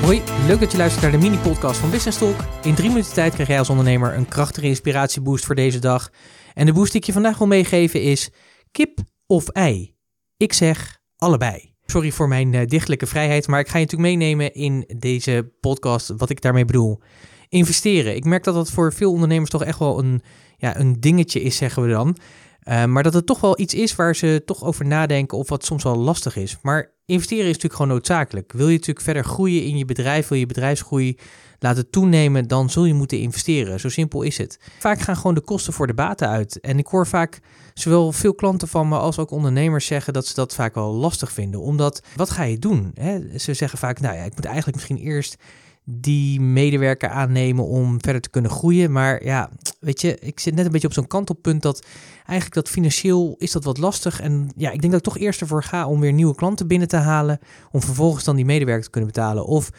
Hoi, leuk dat je luistert naar de mini-podcast van Business Talk. In drie minuten tijd krijg jij als ondernemer een krachtige inspiratieboost voor deze dag. En de boost die ik je vandaag wil meegeven is kip of ei? Ik zeg allebei. Sorry voor mijn uh, dichtelijke vrijheid, maar ik ga je natuurlijk meenemen in deze podcast wat ik daarmee bedoel. Investeren. Ik merk dat dat voor veel ondernemers toch echt wel een, ja, een dingetje is, zeggen we dan. Uh, maar dat het toch wel iets is waar ze toch over nadenken of wat soms wel lastig is. Maar investeren is natuurlijk gewoon noodzakelijk. Wil je natuurlijk verder groeien in je bedrijf, wil je bedrijfsgroei laten toenemen, dan zul je moeten investeren. Zo simpel is het. Vaak gaan gewoon de kosten voor de baten uit. En ik hoor vaak zowel veel klanten van me als ook ondernemers zeggen dat ze dat vaak wel lastig vinden. Omdat, wat ga je doen? Ze zeggen vaak, nou ja, ik moet eigenlijk misschien eerst die medewerker aannemen om verder te kunnen groeien. Maar ja, weet je, ik zit net een beetje op zo'n kantelpunt dat eigenlijk dat financieel is dat wat lastig. En ja, ik denk dat ik toch eerst ervoor ga om weer nieuwe klanten binnen te halen. Om vervolgens dan die medewerker te kunnen betalen. Of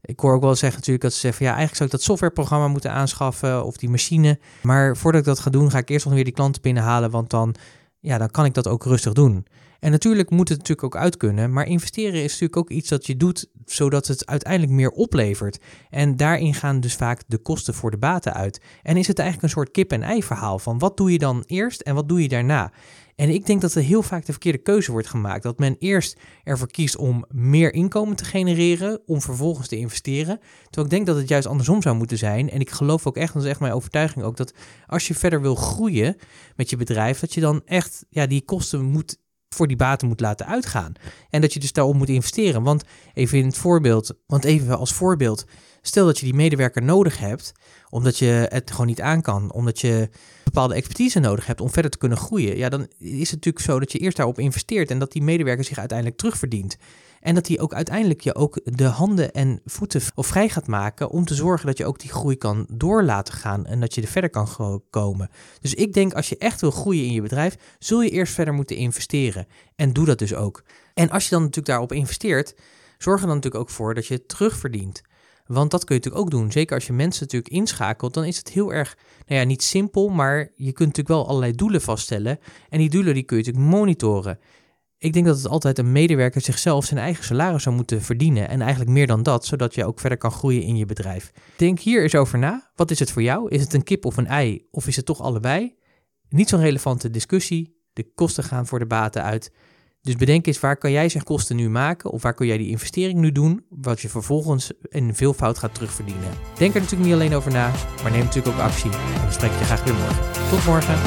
ik hoor ook wel zeggen natuurlijk dat ze zeggen ja, eigenlijk zou ik dat softwareprogramma moeten aanschaffen of die machine. Maar voordat ik dat ga doen, ga ik eerst nog weer die klanten binnenhalen, want dan, ja, dan kan ik dat ook rustig doen. En natuurlijk moet het natuurlijk ook uit kunnen, maar investeren is natuurlijk ook iets dat je doet zodat het uiteindelijk meer oplevert. En daarin gaan dus vaak de kosten voor de baten uit. En is het eigenlijk een soort kip-en-ei verhaal van wat doe je dan eerst en wat doe je daarna? En ik denk dat er heel vaak de verkeerde keuze wordt gemaakt. Dat men eerst ervoor kiest om meer inkomen te genereren, om vervolgens te investeren. Terwijl ik denk dat het juist andersom zou moeten zijn. En ik geloof ook echt, dat is echt mijn overtuiging ook, dat als je verder wil groeien met je bedrijf, dat je dan echt ja, die kosten moet voor die baten moet laten uitgaan. En dat je dus daarop moet investeren. Want even in het voorbeeld, want even als voorbeeld, stel dat je die medewerker nodig hebt, omdat je het gewoon niet aan kan, omdat je bepaalde expertise nodig hebt om verder te kunnen groeien. Ja, dan is het natuurlijk zo dat je eerst daarop investeert en dat die medewerker zich uiteindelijk terugverdient. En dat hij ook uiteindelijk je ook de handen en voeten vrij gaat maken om te zorgen dat je ook die groei kan door laten gaan en dat je er verder kan komen. Dus ik denk als je echt wil groeien in je bedrijf, zul je eerst verder moeten investeren. En doe dat dus ook. En als je dan natuurlijk daarop investeert, zorg er dan natuurlijk ook voor dat je het terugverdient. Want dat kun je natuurlijk ook doen. Zeker als je mensen natuurlijk inschakelt, dan is het heel erg, nou ja, niet simpel, maar je kunt natuurlijk wel allerlei doelen vaststellen. En die doelen die kun je natuurlijk monitoren. Ik denk dat het altijd een medewerker zichzelf zijn eigen salaris zou moeten verdienen. En eigenlijk meer dan dat, zodat je ook verder kan groeien in je bedrijf. Denk hier eens over na. Wat is het voor jou? Is het een kip of een ei? Of is het toch allebei? Niet zo'n relevante discussie. De kosten gaan voor de baten uit. Dus bedenk eens, waar kan jij zijn kosten nu maken? Of waar kun jij die investering nu doen? Wat je vervolgens in veelvoud gaat terugverdienen. Denk er natuurlijk niet alleen over na, maar neem natuurlijk ook actie. En dan spreek je graag weer morgen. Tot morgen.